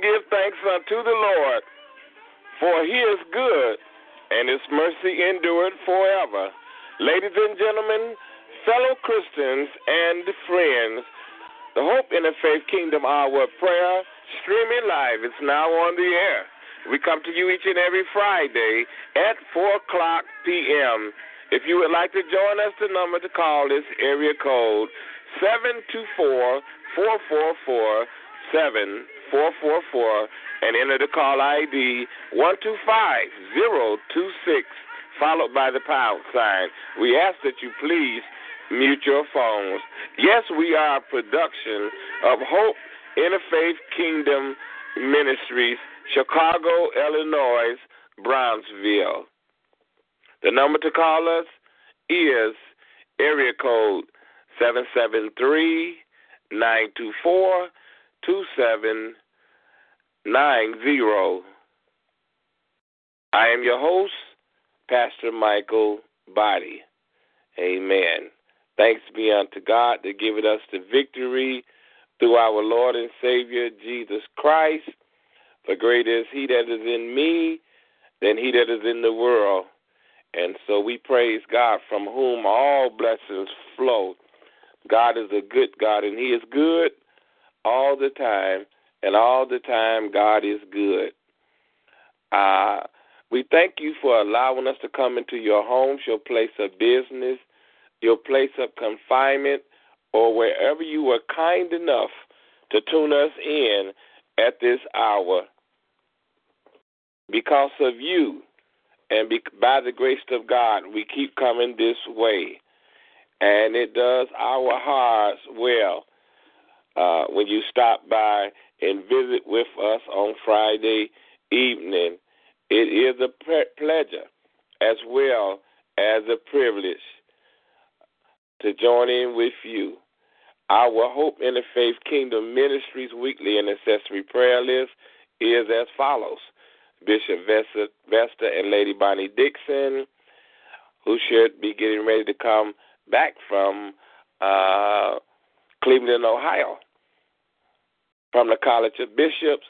Give thanks unto the Lord, for he is good, and his mercy endureth forever. Ladies and gentlemen, fellow Christians and friends, the Hope Interfaith Kingdom Hour Prayer streaming live is now on the air. We come to you each and every Friday at 4 o'clock p.m. If you would like to join us, the number to call is area code 724 444 7444 and enter the call ID 125026 followed by the pound sign. We ask that you please mute your phones. Yes, we are a production of Hope Interfaith Kingdom Ministries, Chicago, Illinois, Bronzeville. The number to call us is area code 773 924 2790. I am your host, Pastor Mikal Boddie. Amen. Thanks be unto God that giveth us the victory through our Lord and Savior Jesus Christ. For greater is he that is in me than he that is in the world. And so we praise God from whom all blessings flow. God is a good God, and he is good all the time, and all the time God is good. Uh, we thank you for allowing us to come into your homes, your place of business, your place of confinement, or wherever you were kind enough to tune us in at this hour. Because of you and be, by the grace of God, we keep coming this way. And it does our hearts well uh, when you stop by and visit with us on Friday evening. It is a pleasure as well as a privilege to join in with you. Our Hope in the Faith Kingdom Ministries weekly intercessory prayer list is as follows Bishop Vesta, Vesta and Lady Bonnie Dixon, who should be getting ready to come back from uh, Cleveland, Ohio. From the College of Bishops,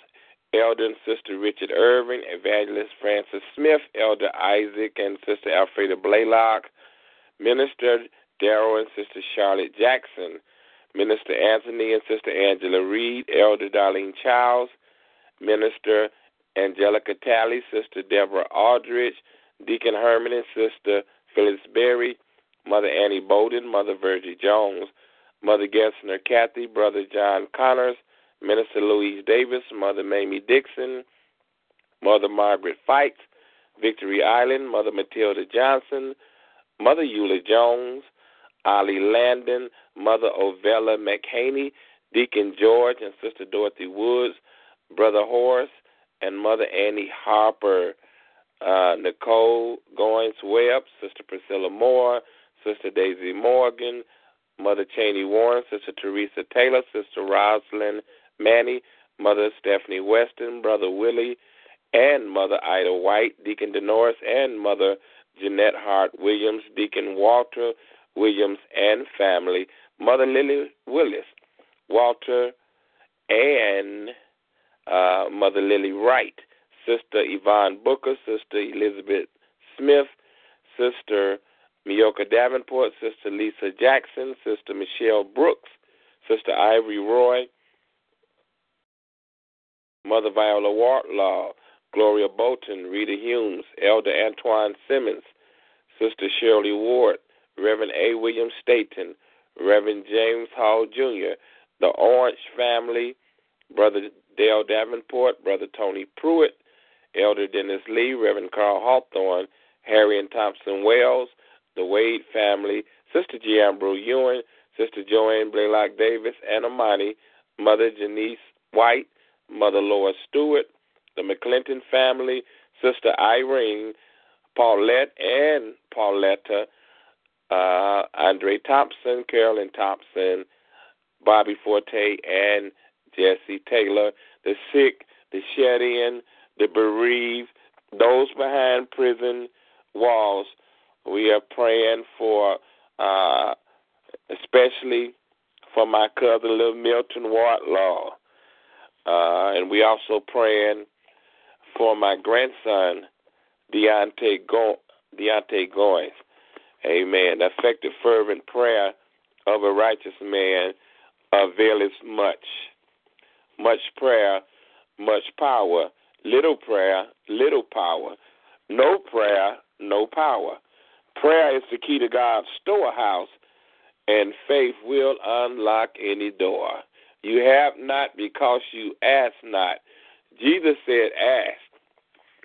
Elder and Sister Richard Irving, Evangelist Francis Smith, Elder Isaac and Sister Alfreda Blaylock, Minister Darrell and Sister Charlotte Jackson, Minister Anthony and Sister Angela Reed, Elder Darlene Childs, Minister Angelica Talley, Sister Deborah Aldridge, Deacon Herman and Sister Phyllis Berry, Mother Annie Bowden, Mother Virgie Jones, Mother Gessner Kathy, Brother John Connors, Minister Louise Davis, Mother Mamie Dixon, Mother Margaret Fikes, Victory Island, Mother Matilda Johnson, Mother Eula Jones, Ali Landon, Mother Ovella McHaney, Deacon George and Sister Dorothy Woods, Brother Horace, and Mother Annie Harper, uh, Nicole Goins Webb, Sister Priscilla Moore, Sister Daisy Morgan, Mother Cheney Warren, Sister Teresa Taylor, Sister Rosalind Manny, Mother Stephanie Weston, Brother Willie, and Mother Ida White, Deacon Denoris, and Mother Jeanette Hart Williams, Deacon Walter Williams and family, Mother Lily Willis, Walter, and uh, Mother Lily Wright, Sister Yvonne Booker, Sister Elizabeth Smith, Sister Mioka Davenport, Sister Lisa Jackson, Sister Michelle Brooks, Sister Ivory Roy, Mother Viola Wartlaw, Gloria Bolton, Rita Humes, Elder Antoine Simmons, Sister Shirley Ward, Reverend A. William Staten, Reverend James Hall Jr., the Orange family, Brother Dale Davenport, Brother Tony Pruitt, Elder Dennis Lee, Reverend Carl Hawthorne, Harriet Thompson Wells, the Wade family, Sister Giambro Ewing, Sister Joanne Blaylock Davis, Anna Monty, Mother Janice White, Mother Laura Stewart, the McClinton family, Sister Irene, Paulette and Pauletta, uh, Andre Thompson, Carolyn Thompson, Bobby Forte, and Jesse Taylor, the sick, the shed in, the bereaved, those behind prison walls. We are praying for, uh, especially for my cousin, little Milton Wartlaw. Uh, and we also praying for my grandson, Deontay, Go- Deontay Goins. Amen. The effective, fervent prayer of a righteous man availeth much. Much prayer, much power. Little prayer, little power. No prayer, no power. Prayer is the key to God's storehouse, and faith will unlock any door. You have not because you ask not. Jesus said, Ask,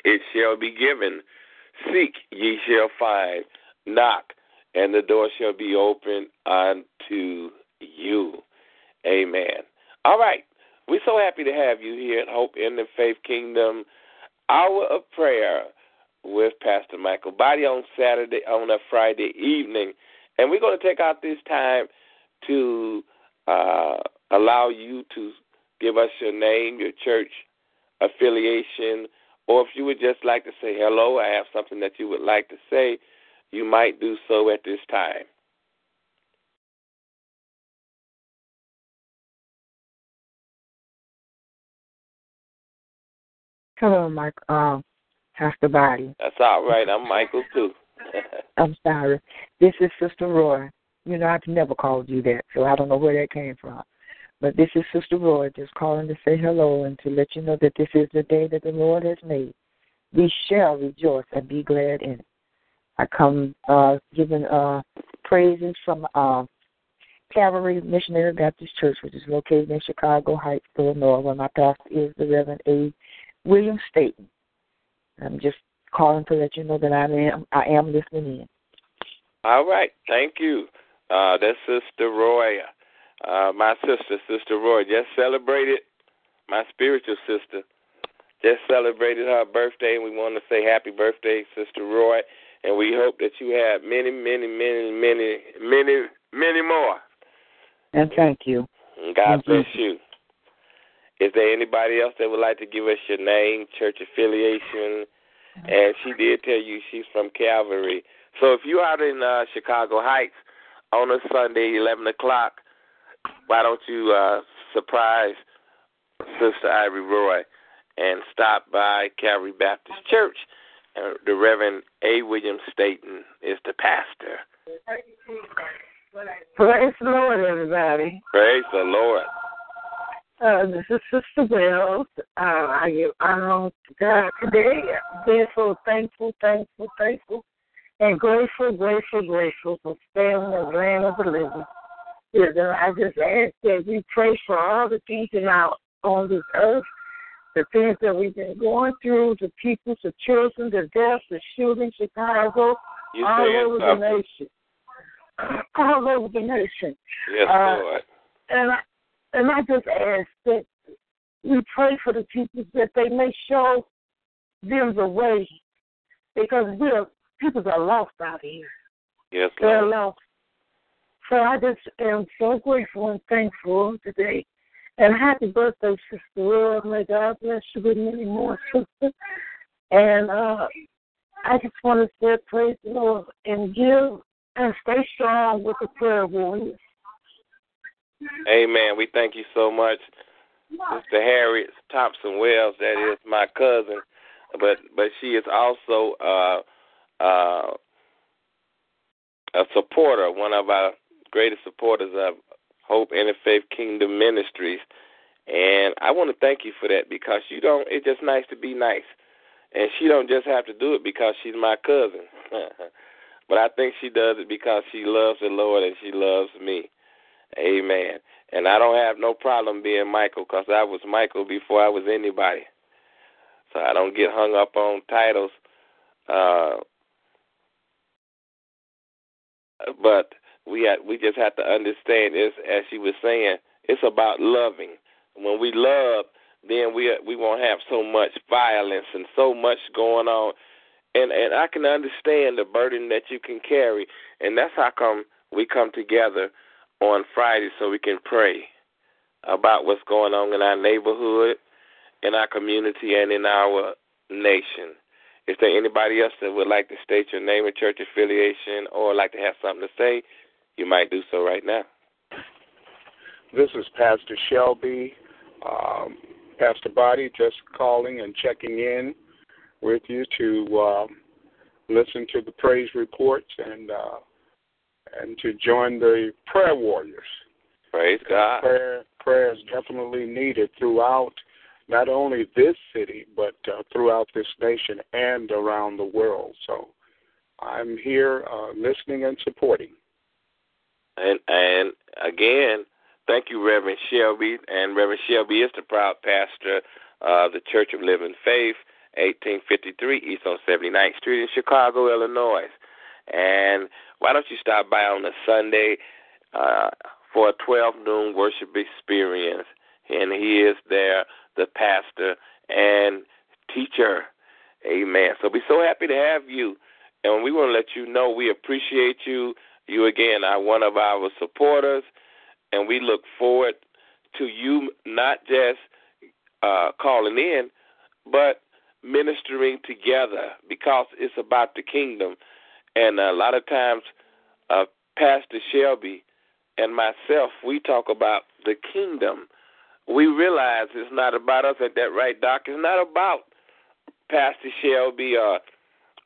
it shall be given. Seek, ye shall find. Knock, and the door shall be opened unto you. Amen. All right. We're so happy to have you here at Hope in the Faith Kingdom Hour of Prayer with Pastor Mikal Boddie on Saturday, on a Friday evening. And we're going to take out this time to uh, allow you to give us your name, your church affiliation, or if you would just like to say hello, I have something that you would like to say, you might do so at this time. Hello, Mike. Um, Pastor Boddie. That's all right. I'm Michael too. I'm sorry. This is Sister Roy. You know, I've never called you that, so I don't know where that came from. But this is Sister Roy just calling to say hello and to let you know that this is the day that the Lord has made. We shall rejoice and be glad in it. I come uh, giving uh, praises from uh, Calvary Missionary Baptist Church, which is located in Chicago Heights, Illinois, where my pastor is the Reverend A. William Staten. I'm just calling to let you know that I am I am listening in. All right, thank you. Uh, that's Sister Roy, uh, my sister, Sister Roy, just celebrated my spiritual sister. Just celebrated her birthday, and we want to say happy birthday, Sister Roy. And we hope that you have many, many, many, many, many, many more. And thank you. And God Thank you. bless you. Is there anybody else that would like to give us your name, church affiliation? And she did tell you she's from Calvary. So if you're out in uh, Chicago Heights on a Sunday, 11 o'clock, why don't you uh, surprise Sister Ivory Roy and stop by Calvary Baptist Church? Uh, the Reverend A. William Staten is the pastor. Praise the Lord, everybody. Praise the Lord. Uh, this is Sister Wells. Uh, I give honor to God today. I'm being so thankful, thankful, thankful, and grateful, grateful, grateful for staying in the land of the living. Yes, and I just ask that we pray for all the things in our, on this earth, the things that we've been going through, the people, the children, the deaths, the shootings, Chicago, You all over the nation. All over the nation. Yes, Uh, Lord. And I, and I just ask that we pray for the people that they may show them the way because we're people are lost out here. Yes, They're Lord. lost. So I just am so grateful and thankful today. And happy birthday, Sister Roy. May God bless you with many more, sister. And uh, I just want to say praise the Lord and give and stay strong with the prayer warriors. Amen. We thank you so much, Sister Harriet Thompson Wells. That is my cousin, but but she is also uh, uh, a supporter, one of our greatest supporters of Hope Interfaith Kingdom Ministries. And I want to thank you for that because you don't. It's just nice to be nice, and she don't just have to do it because she's my cousin, but I think she does it because she loves the Lord and she loves me. Amen. And I don't have no problem being Michael because I was Michael before I was anybody. So I don't get hung up on titles. Uh, but we had, we just have to understand this, as she was saying, it's about loving. When we love, then we we won't have so much violence and so much going on. And and I can understand the burden that you can carry, and that's how come we come together on Friday so we can pray about what's going on in our neighborhood, in our community, and in our nation. Is there anybody else that would like to state your name and church affiliation or like to have something to say? You might do so right now. This is Pastor Shelby um, Pastor Boddie, just calling and checking in with you to uh, listen to the praise reports and uh, and to join the prayer warriors. Praise God. Prayer, prayer is definitely needed throughout not only this city but uh, throughout this nation and around the world. So I'm here uh, listening and supporting. And and again, Thank you, Reverend Shelby. And Reverend Shelby is the proud pastor of the Church of Living Faith, 1853 East on 79th Street in Chicago, Illinois. And why don't you stop by on a Sunday uh, for a 12 noon worship experience? And he is there, the pastor and teacher. Amen. So we're so happy to have you. And we want to let you know we appreciate you. You, again, are one of our supporters and we look forward to you not just uh, calling in, but ministering together because it's about the kingdom. And a lot of times, uh, Pastor Shelby and myself, we talk about the kingdom. We realize it's not about us at that right, Doc. It's not about Pastor Shelby or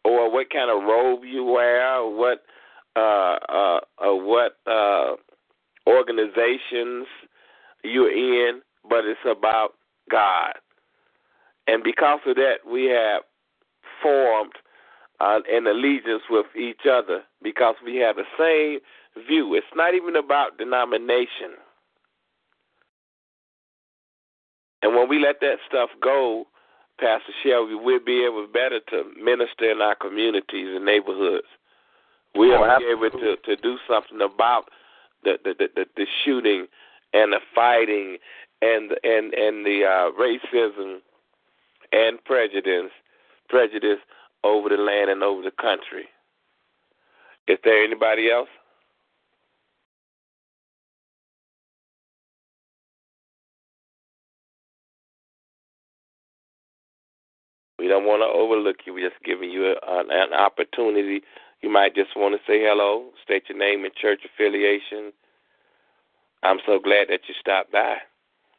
or what kind of robe you wear, or what uh, uh, or what uh, organizations you're in, but it's about God. And because of that, we have formed uh, an allegiance with each other because we have the same view. It's not even about denomination. And when we let that stuff go, Pastor Shelby, we'll be able better to minister in our communities and neighborhoods. We'll oh, be able to, to do something about the the the, the shooting and the fighting and and and the uh, racism and prejudice prejudice over the land and over the country. Is there anybody else? We don't want to overlook you. We're just giving you a, an, an opportunity you might just want to say hello, state your name and church affiliation. I'm so glad that you stopped by.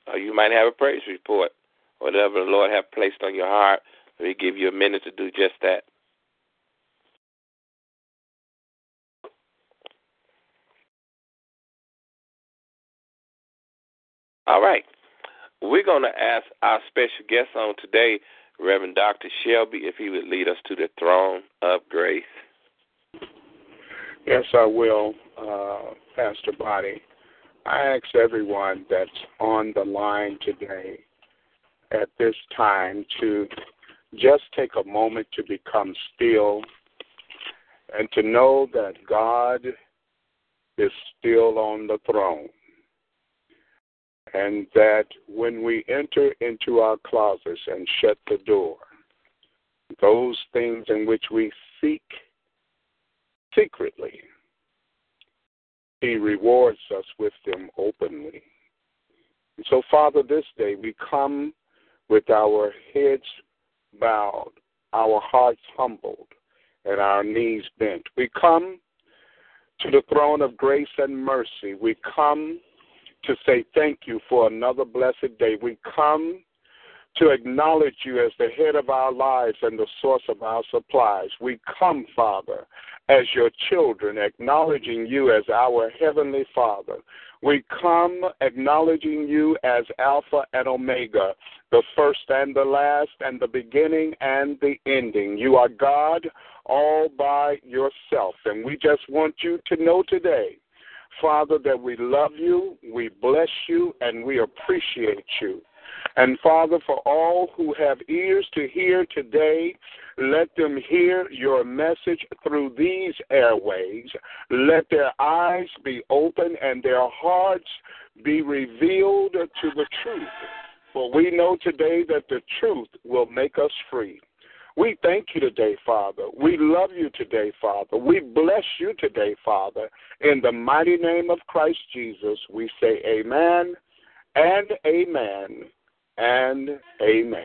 Or you might have a praise report. Whatever the Lord has placed on your heart, let me give you a minute to do just that. All right. We're going to ask our special guest on today, Reverend Dr. Shelby, if he would lead us to the throne of grace. Yes, I will, uh, Pastor Boddie. I ask everyone that's on the line today at this time to just take a moment to become still and to know that God is still on the throne. And that when we enter into our closets and shut the door, those things in which we seek secretly. He rewards us with them openly. And so, Father, this day we come with our heads bowed, our hearts humbled, and our knees bent. We come to the throne of grace and mercy. We come to say thank you for another blessed day. We come to acknowledge you as the head of our lives and the source of our supplies. We come, Father, as your children, acknowledging you as our Heavenly Father. We come acknowledging you as Alpha and Omega, the first and the last, and the beginning and the ending. You are God all by yourself. And we just want you to know today, Father, that we love you, we bless you, and we appreciate you. And Father, for all who have ears to hear today, let them hear your message through these airways. Let their eyes be open and their hearts be revealed to the truth. For we know today that the truth will make us free. We thank you today, Father. We love you today, Father. We bless you today, Father. In the mighty name of Christ Jesus, we say amen and amen and amen.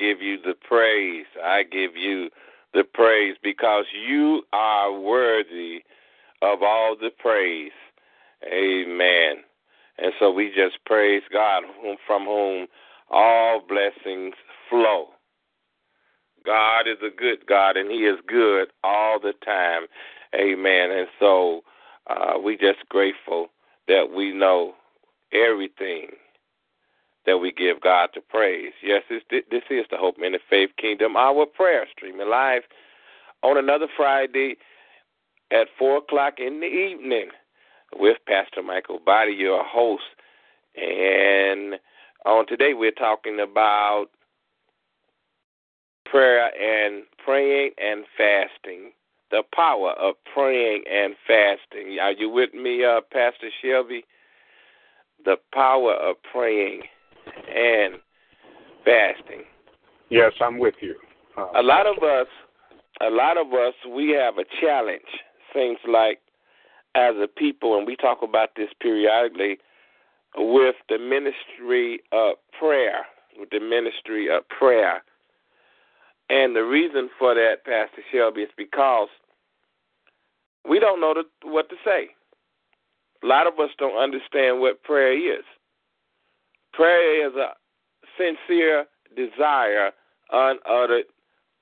Give you the praise. I give you the praise because you are worthy of all the praise. Amen. And so we just praise God from whom all blessings flow. God is a good God and He is good all the time. Amen. And so uh, we just grateful that we know everything that we give God to praise. Yes, this, this is the Hope in the Faith Kingdom, hour prayer streaming live on another Friday at 4 o'clock in the evening with Pastor Mikal Boddie, your host. And on today, we're talking about prayer and praying and fasting. The power of praying and fasting. Are you with me, uh, Pastor Shelby? The power of praying and fasting. Yes, I'm with you. Uh, a lot of us, a lot of us, we have a challenge. Seems like as a people, and we talk about this periodically with the ministry of prayer, with the ministry of prayer. And the reason for that, Pastor Shelby, is because we don't know the, what to say. A lot of us don't understand what prayer is. Prayer is a sincere desire, unuttered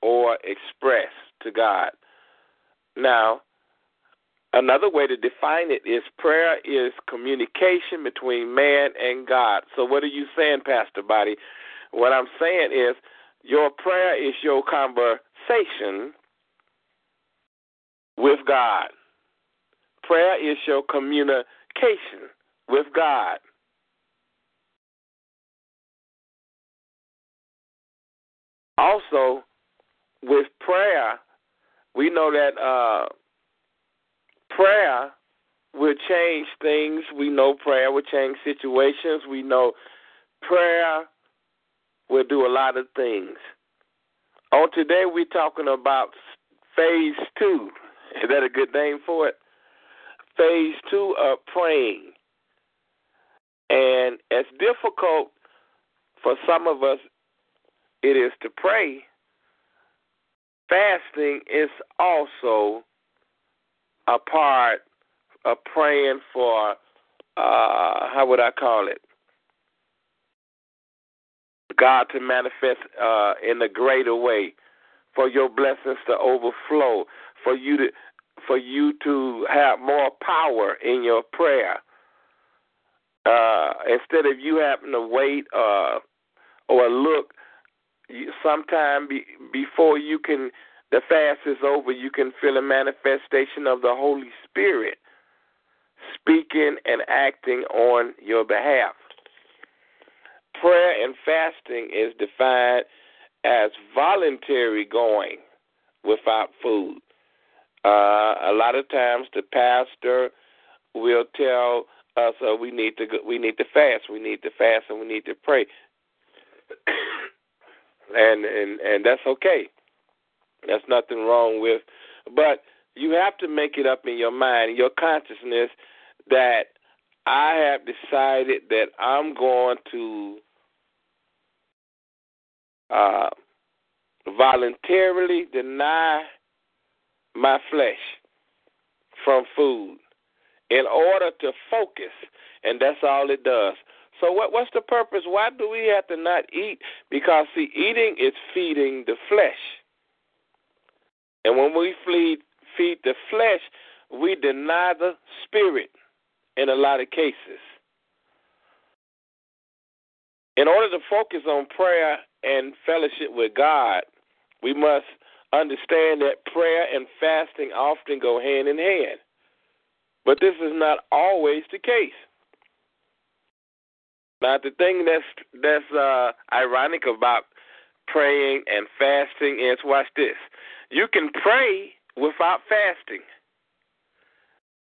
or expressed to God. Now, another way to define it is prayer is communication between man and God. So, what are you saying, Pastor Boddie? What I'm saying is your prayer is your conversation with God. Prayer is your communication with God. Also, with prayer, we know that uh, prayer will change things. We know prayer will change situations. We know prayer will do a lot of things. On today, we're talking about phase two. Is that a good name for it? Phase two of praying. And as difficult for some of us it is to pray, fasting is also a part of praying for, uh, how would I call it? God to manifest uh, in a greater way, for your blessings to overflow, for you to for you to have more power in your prayer. Uh, instead of you having to wait uh, or look sometime be, before you can the fast is over, you can feel a manifestation of the Holy Spirit speaking and acting on your behalf. Prayer and fasting is defined as voluntary going without food. Uh, a lot of times, the pastor will tell us uh, we need to go, we need to fast, we need to fast, and we need to pray and and and that's okay. That's nothing wrong with, but you have to make it up in your mind, your consciousness, that I have decided that I'm going to uh, voluntarily deny my flesh from food in order to focus, and that's all it does. So what what's the purpose? Why do we have to not eat? Because see, eating is feeding the flesh. And when we feed feed the flesh, we deny the spirit in a lot of cases. In order to focus on prayer and fellowship with God, we must understand that prayer and fasting often go hand in hand. But this is not always the case. Now, the thing that's that's uh, ironic about praying and fasting is watch this: you can pray without fasting,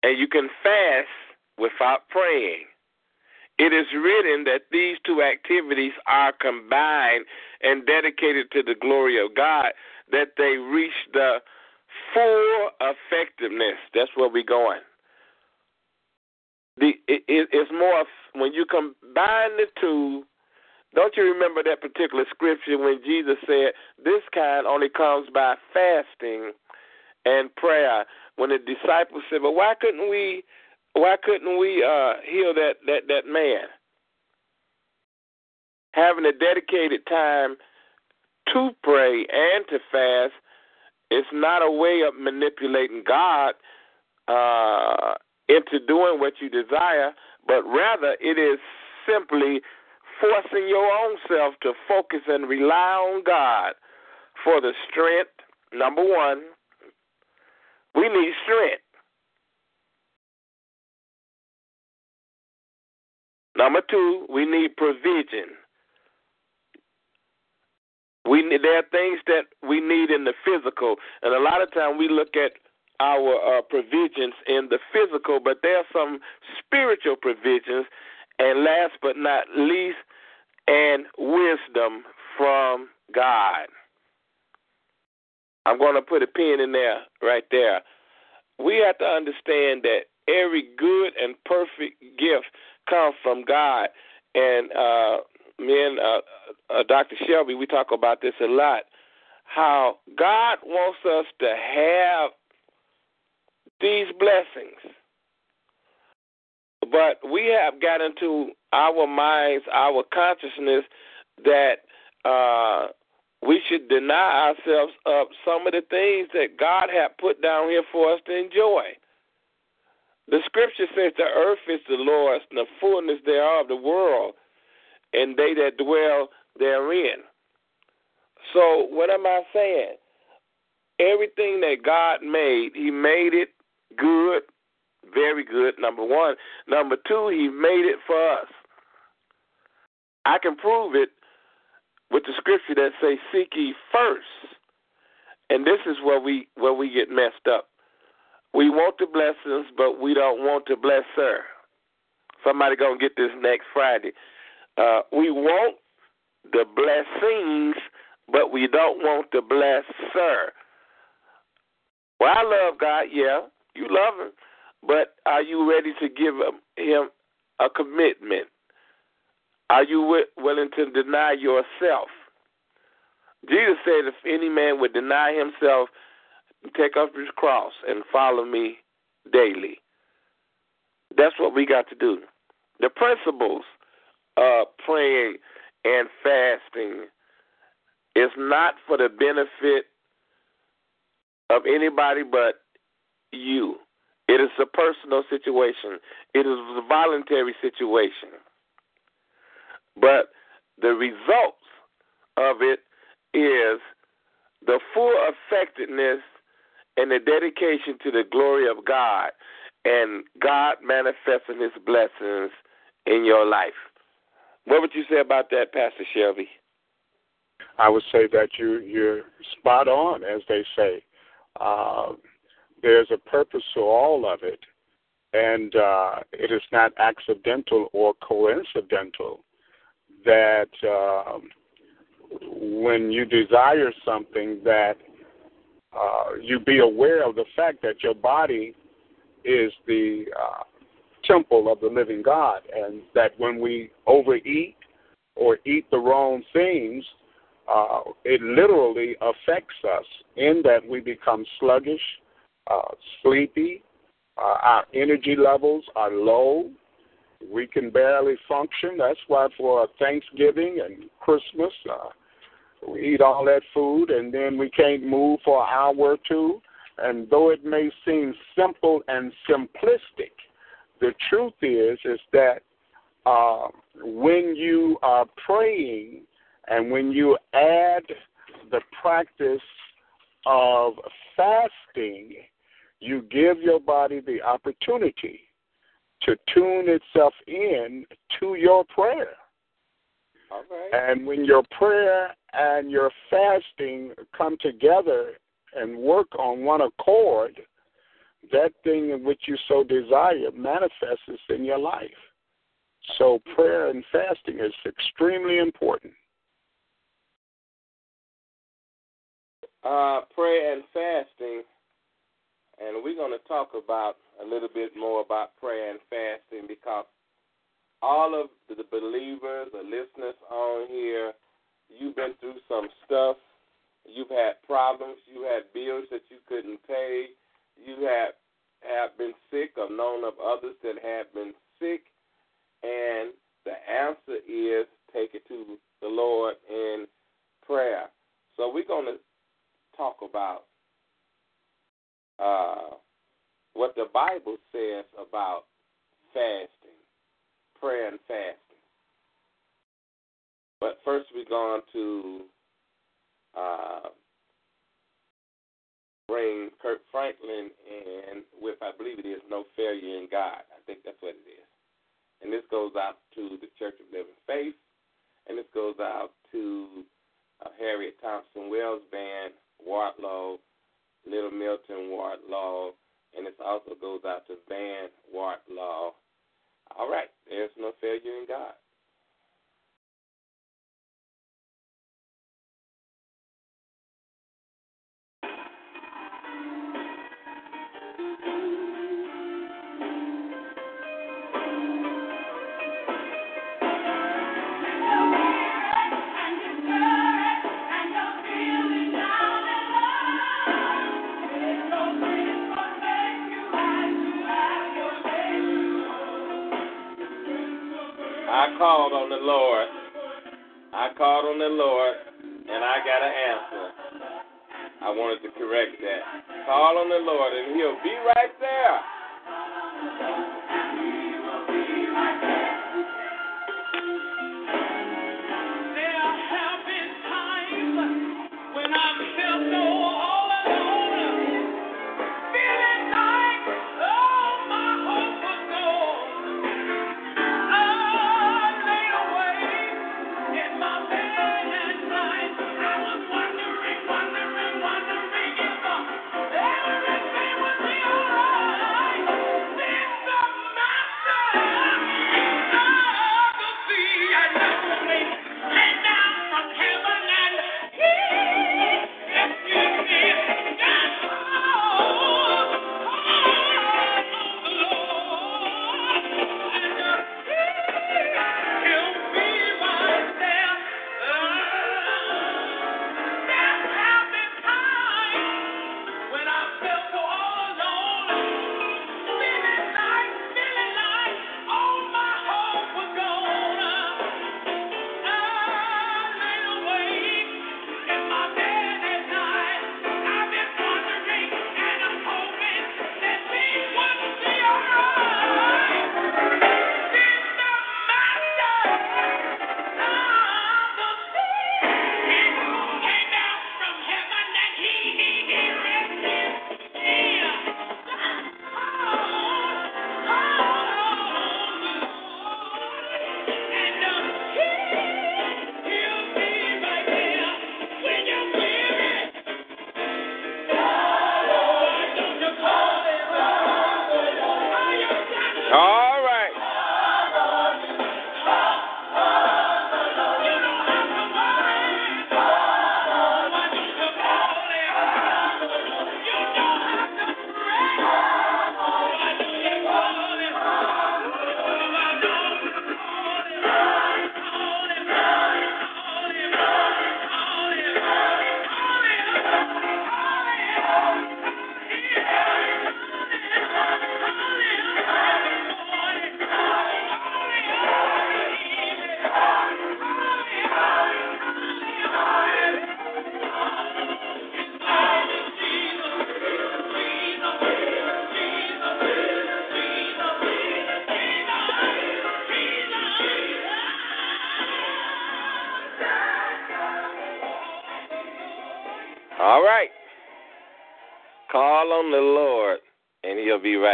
and you can fast without praying. It is written that these two activities are combined and dedicated to the glory of God, that they reach the full effectiveness. That's where we're going the it, it's more when you combine the two. Don't you remember that particular scripture when Jesus said, "This kind only comes by fasting and prayer." When the disciples said, "But why couldn't we? Why couldn't we uh, heal that that that man?" Having a dedicated time to pray and to fast is not a way of manipulating God. Uh, into doing what you desire, but rather it is simply forcing your own self to focus and rely on God for the strength. Number one, we need strength. Number two, we need provision. We need, there are things that we need in the physical, and a lot of time we look at our uh, provisions in the physical, but there are some spiritual provisions, and last but not least, and wisdom from God. I'm going to put a pin in there, right there. We have to understand that every good and perfect gift comes from God, and uh, me and uh, uh, Dr. Shelby, we talk about this a lot. How God wants us to have these blessings. But we have got into our minds, our consciousness, that uh, we should deny ourselves of some of the things that God had put down here for us to enjoy. The scripture says the earth is the Lord's, and the fullness thereof, the world, and they that dwell therein. So, what am I saying? Everything that God made, He made it good, very good, number one. Number two, He made it for us. I can prove it with the scripture that say, "Seek ye first. and this is where we where we get messed up. We want the blessings, but we don't want to bless her. Somebody gonna get this next Friday. Uh, we want the blessings, but we don't want to bless her. Well, I love God, yeah, you love Him, but are you ready to give Him a commitment? Are you willing to deny yourself? Jesus said, if any man would deny himself, take up his cross, and follow me daily. That's what we got to do. The principles of praying and fasting is not for the benefit of anybody but you. It is a personal situation. It is a voluntary situation. But the results of it is the full effectiveness and the dedication to the glory of God and God manifesting his blessings in your life. What would you say about that, Pastor Shelby? I would say that you you're spot on, as they say. Uh, there's a purpose to all of it, and uh, it is not accidental or coincidental that um, when you desire something that uh, you be aware of the fact that your body is the uh, temple of the living God, and that when we overeat or eat the wrong things, uh, it literally affects us in that we become sluggish, uh, sleepy, uh, our energy levels are low, we can barely function. That's why for Thanksgiving and Christmas, uh, we eat all that food and then we can't move for an hour or two. And though it may seem simple and simplistic, the truth is is that uh, when you are praying and when you add the practice of fasting, you give your body the opportunity to tune itself in to your prayer. And when your prayer and your fasting come together and work on one accord, that thing in which you so desire manifests in your life. So prayer and fasting is extremely important. Uh, prayer and fasting, and we're going to talk about a little bit more about prayer and fasting because all of the believers, the listeners on here, you've been through some stuff. You've had problems. You had bills that you couldn't pay. You have have been sick or known of others that have been sick. And the answer is take it to the Lord in prayer. So we're going to talk about uh, what the Bible says about fasting, prayer and fasting. But first, we're going to uh, bring Kirk Franklin in with, I believe it is, No Failure in God. I think that's what it is. And this goes out to the Church of Living Faith, and this goes out to uh, Harriet Thompson Wells Band, Wartlaw, Little Milton Wartlaw, and this also goes out to Van Wartlaw. All right, there's no failure in God.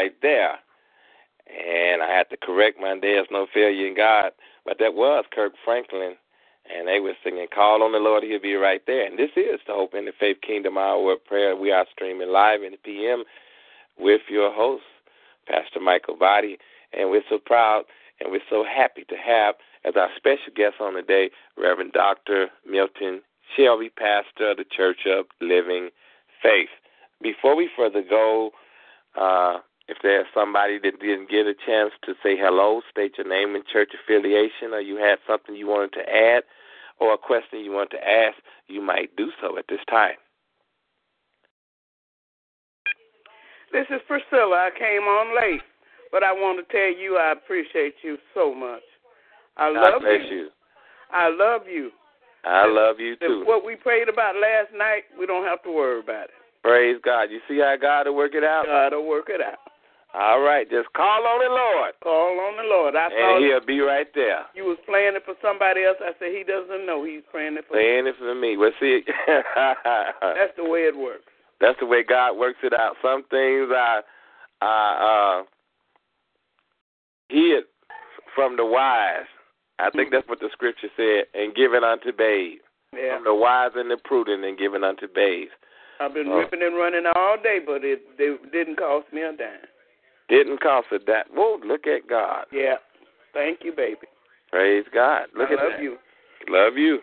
Right there. And I had to correct my there's no failure in God, but that was Kirk Franklin, and they were singing "Call on the Lord, He'll be right there." And this is the Hope Interfaith Kingdom Hour of Prayer. We are streaming live in the PM with your host, Pastor Mikal Boddie, and we're so proud and we're so happy to have as our special guest on the day, Reverend Dr. Milton Shelby, pastor of the Church of Living Faith. Before we further go, uh, if there's somebody that didn't get a chance to say hello, state your name and church affiliation, or you had something you wanted to add, or a question you want to ask, you might do so at this time. This is Priscilla. I came on late, but I want to tell you I appreciate you so much. I God love bless you. you. I love you. I love you too. What we prayed about last night, we don't have to worry about it. Praise God. You see how God will work it out? God will work it out. All right, just call on the Lord. Call on the Lord. I and thought he'll be right there. you was playing it for somebody else. I said he doesn't know he's praying it for. Playing it for me. Well, see, That's the way it works. that's the way God works it out. Some things I, I uh, hid from the wise. I think that's what the scripture said, and given unto babes. Yeah. From the wise and the prudent, and given unto babes. I've been Oh. ripping and running all day, but it, it didn't cost me a dime. Didn't cost a that. Whoa, look at God. Yeah. Thank you, baby. Praise God. Look I at love that. you. Love you.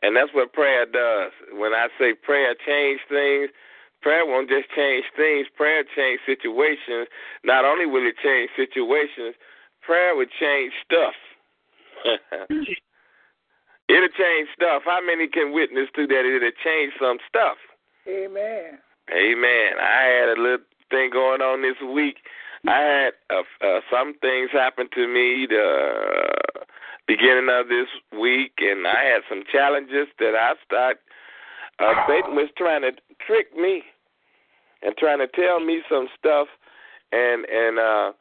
And that's what prayer does. When I say prayer change things, prayer won't just change things, prayer change situations. Not only will it change situations, prayer would change stuff. it'll change stuff. How many can witness to that it'll change some stuff? Amen. Amen. I had a little thing going on this week. I had uh, uh, some things happen to me the uh, beginning of this week, and I had some challenges that I start. Uh, Satan was trying to trick me and trying to tell me some stuff, and and uh,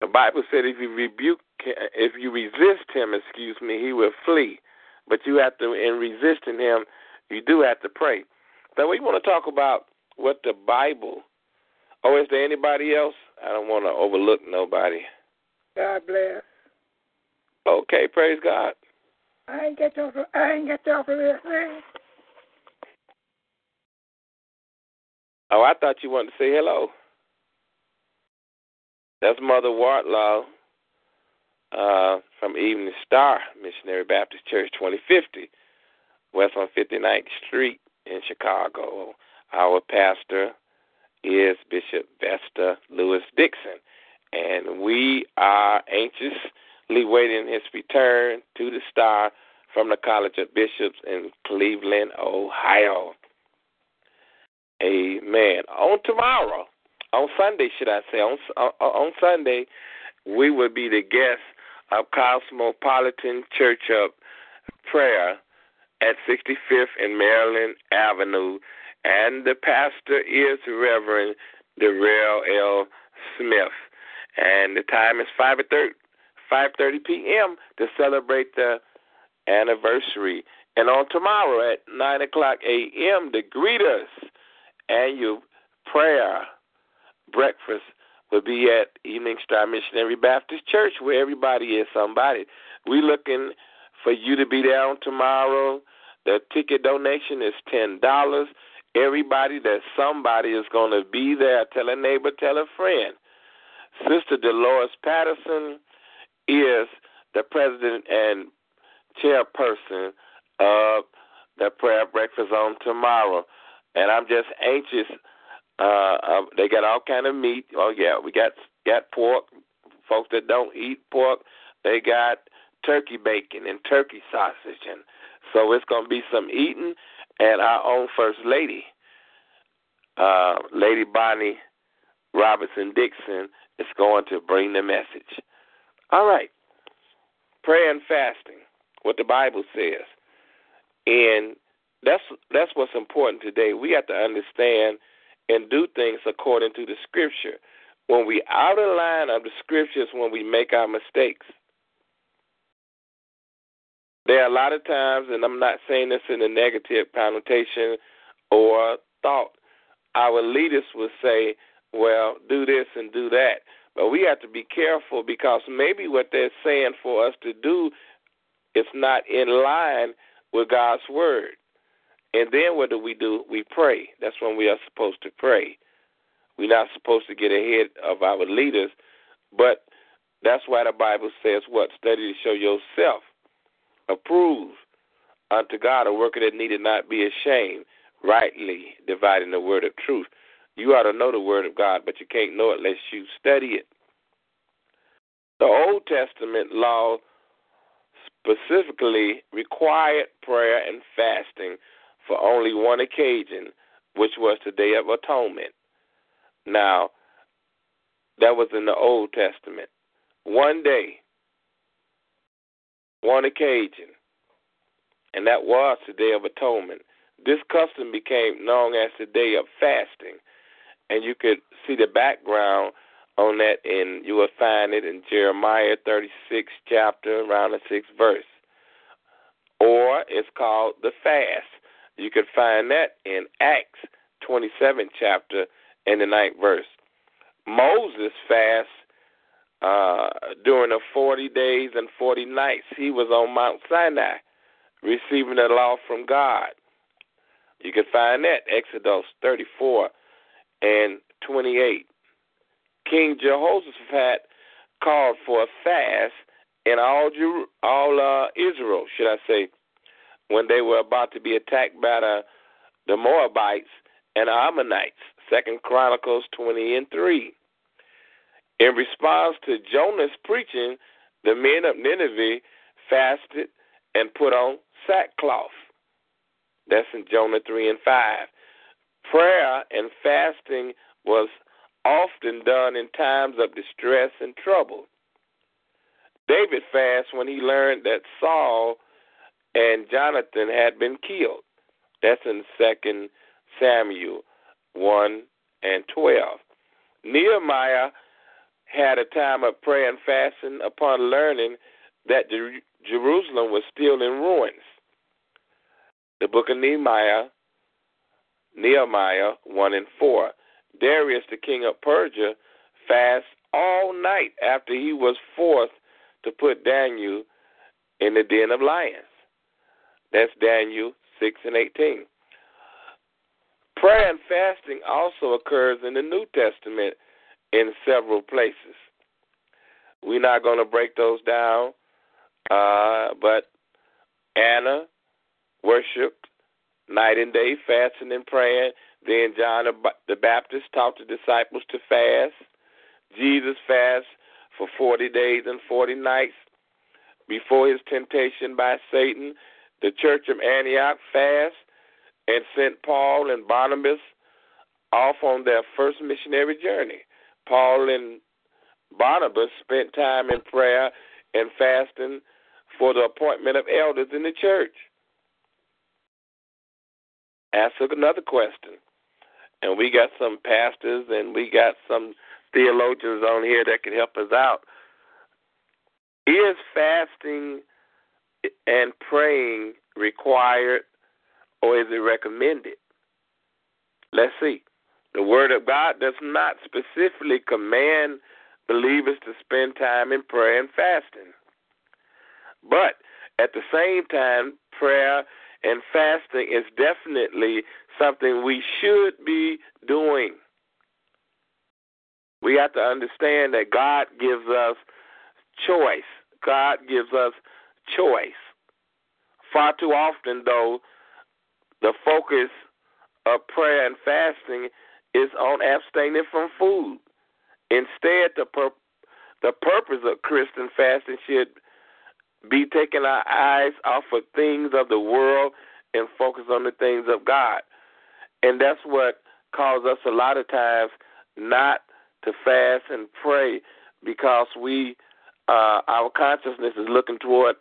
the Bible said if you rebuke, if you resist him, excuse me, he will flee. But you have to, in resisting him, you do have to pray. So we want to talk about what the Bible. Oh, is there anybody else? I don't want to overlook nobody. God bless. Okay, praise God. I ain't get off. I ain't get off of this thing. Oh, I thought you wanted to say hello. That's Mother Wartlaw uh, from Evening Star Missionary Baptist Church, 2050, West on 59th Street in Chicago. Our pastor is Bishop Vesta Lewis Dixon, and we are anxiously waiting his return to the Star from the College of Bishops in Cleveland, Ohio. Amen. On tomorrow, on Sunday, should I say, on on, uh, uh, on Sunday, we will be the guests of Cosmopolitan Church of Prayer at 65th and Maryland Avenue, and the pastor is Reverend Darrell L. Smith, and the time is 5:30 5:30 p.m. to celebrate the anniversary. And on tomorrow at 9 o'clock a.m. to greet us annual prayer breakfast will be at Evening Star Missionary Baptist Church, where everybody is somebody. We're looking for you to be there tomorrow. The ticket donation is ten dollars. Everybody that somebody is going to be there. Tell a neighbor, tell a friend. Sister Dolores Patterson is the president and chairperson of the prayer breakfast on tomorrow and I'm just anxious. Uh, uh, they got all kind of meat. Oh yeah, we got got pork. Folks that don't eat pork, they got turkey bacon and turkey sausage, and so it's to be some eating. And our own first lady, uh, Lady Bonnie Robertson Dixon, is going to bring the message. All right, prayer and fasting, what the Bible says, and that's that's what's important today. We have to understand and do things according to the scripture. When we out of line of the scriptures, when we make our mistakes. There are a lot of times, and I'm not saying this in a negative connotation or thought. Our leaders will say, "Well, do this and do that," but we have to be careful because maybe what they're saying for us to do is not in line with God's word. And then what do we do? We pray. That's when we are supposed to pray. We're not supposed to get ahead of our leaders, but that's why the Bible says what? Study to show yourself approved unto God, a worker that needed not be ashamed, rightly dividing the word of truth. You ought to know the word of God, but you can't know it unless you study it. The Old Testament law specifically required prayer and fasting for only one occasion, which was the Day of Atonement. Now, that was in the Old Testament. One day, one occasion, and that was the Day of Atonement. This custom became known as the Day of Fasting, and you could see the background on that, and you will find it in Jeremiah 36 chapter, around the sixth verse. Or it's called the fast. You could find that in Acts 27 chapter and the ninth verse. Moses fast uh, during the 40 days and 40 nights. He was on Mount Sinai receiving the law from God. You can find that Exodus 34 and 28. King Jehoshaphat called for a fast in all Jeru- all uh, Israel, should I say, when they were about to be attacked by the the Moabites and Ammonites. Second Chronicles 20 and 3. In response to Jonah's preaching, the men of Nineveh fasted and put on sackcloth. That's in Jonah 3 and 5. Prayer and fasting was often done in times of distress and trouble. David fasted when he learned that Saul and Jonathan had been killed. That's in Second Samuel 1 and 12. Nehemiah had a time of prayer and fasting upon learning that Jerusalem was still in ruins. The book of Nehemiah, Nehemiah 1 and 4. Darius, the king of Persia, fasted all night after he was forced to put Daniel in the den of lions. That's Daniel 6 and 18. Prayer and fasting also occurs in the New Testament in several places. We're not going to break those down, uh, but Anna worshiped night and day, fasting and praying. Then John the Baptist taught the disciples to fast. Jesus fasted for 40 days and 40 nights before his temptation by Satan. The church of Antioch fasted and sent Paul and Barnabas off on their first missionary journey. Paul and Barnabas spent time in prayer and fasting for the appointment of elders in the church. Ask another question. And we got some pastors and we got some theologians on here that can help us out. Is fasting and praying required or is it recommended? Let's see. The Word of God does not specifically command believers to spend time in prayer and fasting. But at the same time, prayer and fasting is definitely something we should be doing. We have to understand that God gives us choice. God gives us choice. Far too often, though, the focus of prayer and fasting is on abstaining from food. Instead, the pur- the purpose of Christian fasting should be taking our eyes off of things of the world and focus on the things of God. And that's what causes us a lot of times not to fast and pray because we uh, our consciousness is looking toward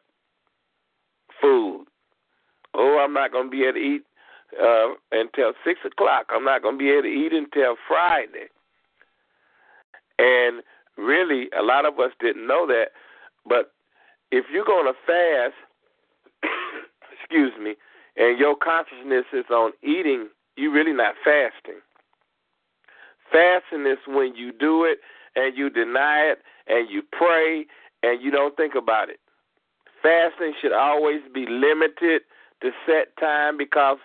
food. Oh, I'm not going to be able to eat uh, until six o'clock. I'm not going to be able to eat until Friday. And really, a lot of us didn't know that. But if you're going to fast, excuse me, and your consciousness is on eating, you're really not fasting. Fasting is when you do it and you deny it and you pray and you don't think about it. Fasting should always be limited to set time because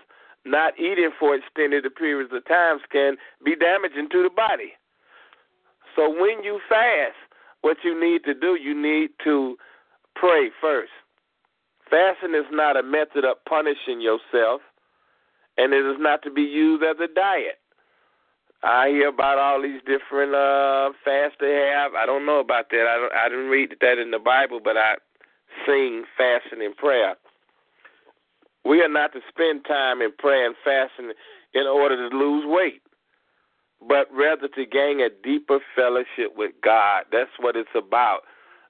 not eating for extended periods of times can be damaging to the body. So when you fast, what you need to do, you need to pray first. Fasting is not a method of punishing yourself, and it is not to be used as a diet. I hear about all these different uh fasts they have. I don't know about that. I don't, I didn't read that in the Bible, but I sing fasting and prayer. We are not to spend time in prayer and fasting in order to lose weight, but rather to gain a deeper fellowship with God. That's what it's about,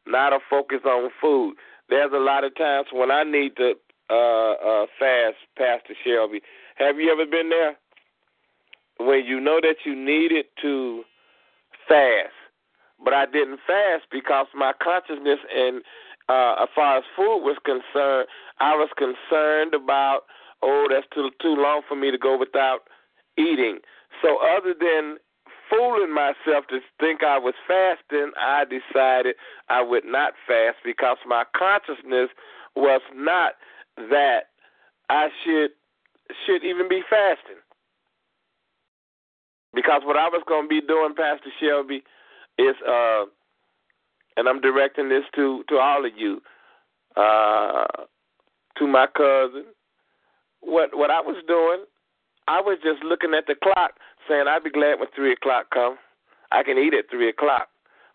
not a focus on food. There's a lot of times when I need to uh, uh, fast, Pastor Shelby. Have you ever been there? when you know that you needed to fast, but I didn't fast because my consciousness and uh, as far as food was concerned, I was concerned about oh that's too too long for me to go without eating. So other than fooling myself to think I was fasting, I decided I would not fast because my consciousness was not that I should should even be fasting. Because what I was going to be doing, Pastor Shelby, is, uh, and I'm directing this to to all of you, uh, to my cousin. What what I was doing, I was just looking at the clock, saying I'd be glad when three o'clock come. I can eat at three o'clock.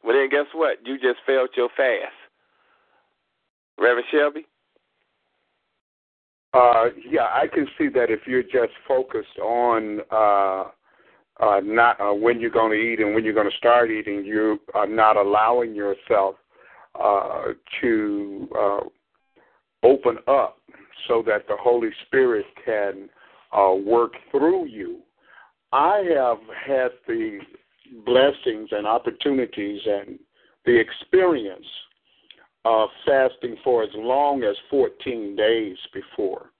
But then guess what? You just failed your fast. Reverend Shelby? Uh, yeah, I can see that if you're just focused on uh, uh, not uh, when you're going to eat and when you're going to start eating, you are not allowing yourself uh, to uh, open up so that the Holy Spirit can uh, work through you. I have had the blessings and opportunities and the experience of fasting for as long as 14 days before.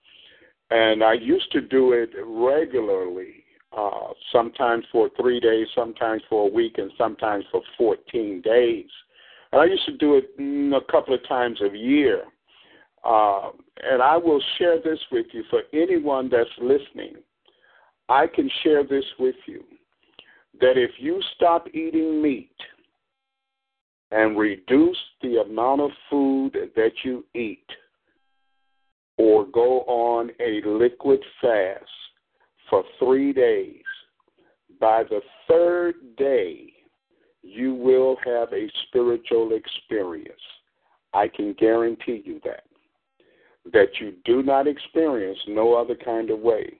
And I used to do it regularly, uh, sometimes for three days, sometimes for a week, and sometimes for 14 days. And I used to do it mm, a couple of times a year. Uh, and I will share this with you for anyone that's listening. I can share this with you that if you stop eating meat and reduce the amount of food that you eat, or go on a liquid fast for three days, by the third day, you will have a spiritual experience. I can guarantee you that. That you do not experience no other kind of way.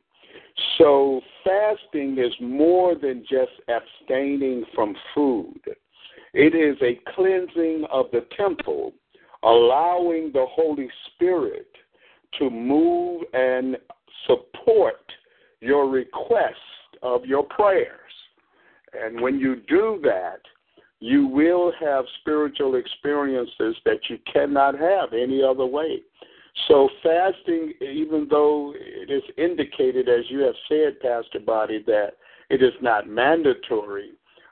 So, fasting is more than just abstaining from food, it is a cleansing of the temple, allowing the Holy Spirit to move and support your request of your prayers. And when you do that, you will have spiritual experiences that you cannot have any other way. So, fasting, even though it is indicated, as you have said, Pastor Boddie, that it is not mandatory,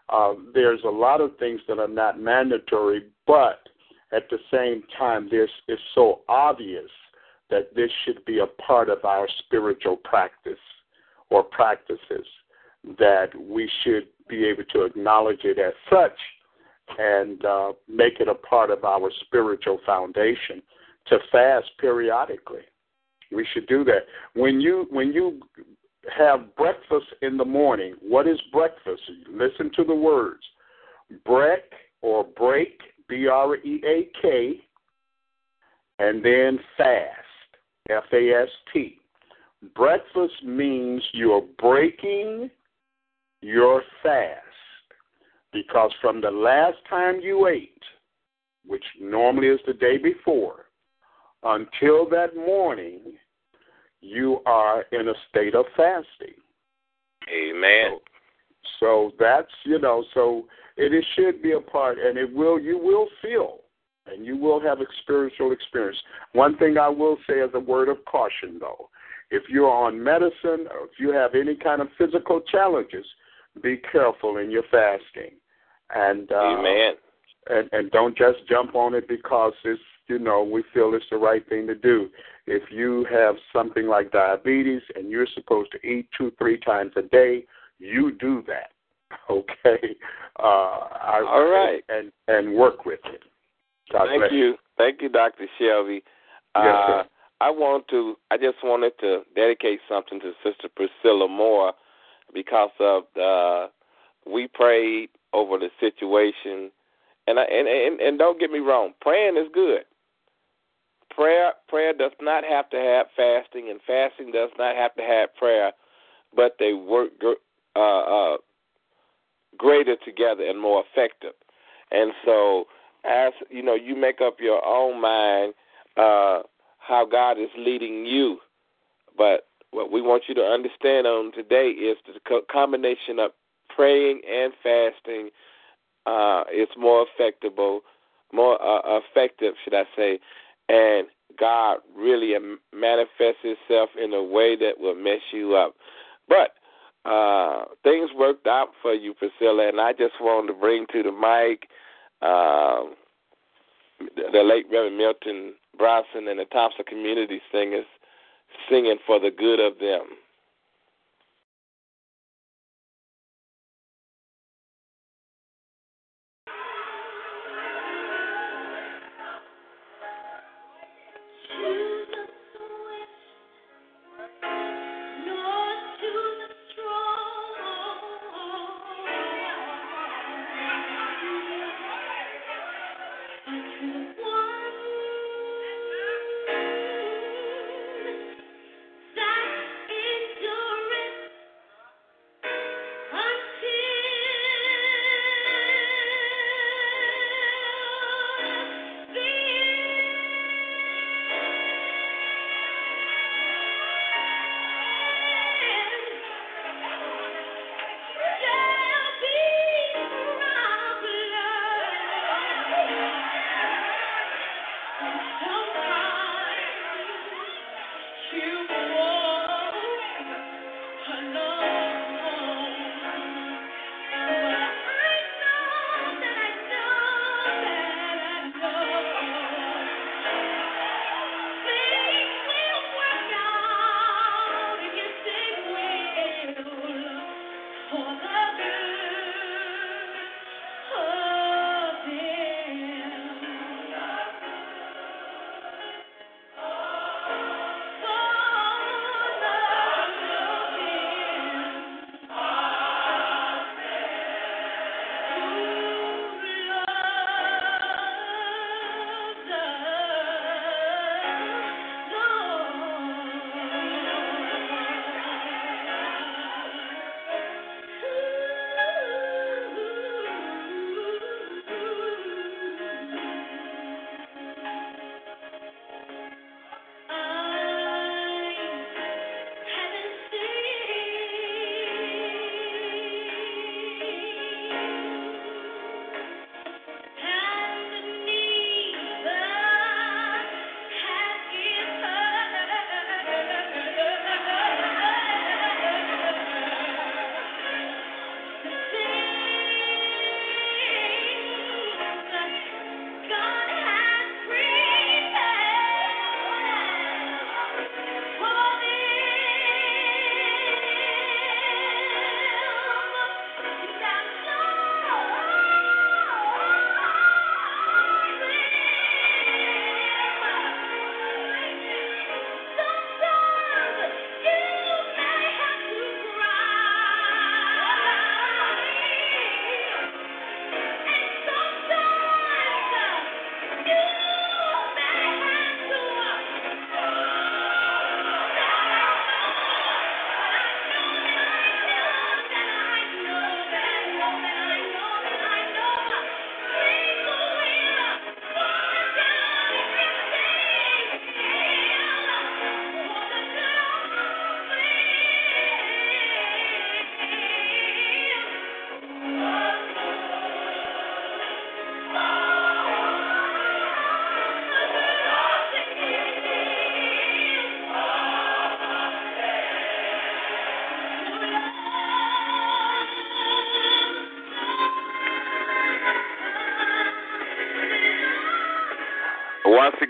uh, there's a lot of things that are not mandatory, but at the same time, this is so obvious that this should be a part of our spiritual practice or practices that we should be able to acknowledge it as such and uh, make it a part of our spiritual foundation to fast periodically. We should do that. When you when you have breakfast in the morning, what is breakfast? Listen to the words. Break or break, B R E A K, and then fast, F A S T. Breakfast means you're breaking your fast because from the last time you ate, which normally is the day before, until that morning, you are in a state of fasting. Amen. So, so that's you know, so it, it should be a part, and it will you will feel, and you will have a spiritual experience. One thing I will say as a word of caution, though, if you're on medicine or if you have any kind of physical challenges, be careful in your fasting, and uh, Amen. And and don't just jump on it because it's you know we feel it's the right thing to do. If you have something like diabetes and you're supposed to eat two three times a day, you do that. Okay. Uh, I, All right. And and work with it. God Thank bless you. Thank you, Dr. Shelby. Yes, uh, sir. I want to. I just wanted to dedicate something to Sister Priscilla Moore because of uh, we prayed over the situation, and I, and, and and don't get me wrong, praying is good. Prayer prayer does not have to have fasting, and fasting does not have to have prayer, but they work uh, uh, greater together and more effective. And so, as you know, you make up your own mind uh, how God is leading you. But what we want you to understand on today is the combination of praying and fasting uh, is more effective, more uh, effective, should I say, and God really manifests Himself in a way that will mess you up. But uh, things worked out for you, Priscilla, and I just wanted to bring to the mic uh, the late Reverend Milton Brunson and the Thompson Community Singers singing for the good of them.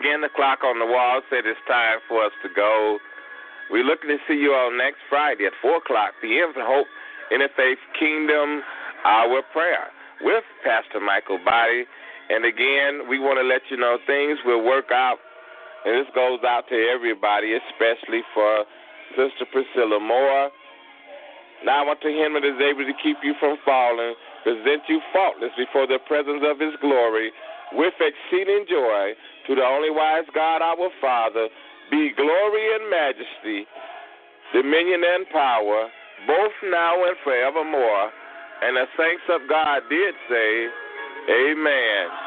Again, the clock on the wall said it's time for us to go. We're looking to see you all next Friday at 4 o'clock p.m. for Hope Interfaith Kingdom Hour Prayer with Pastor Mikal Boddie. And again, we want to let you know things will work out. And this goes out to everybody, especially for Sister Priscilla Moore. Now I want to him that is able to keep you from falling, present you faultless before the presence of his glory with exceeding joy to the only wise God, our Father, be glory and majesty, dominion and power, both now and forevermore. And the saints of God did say, Amen.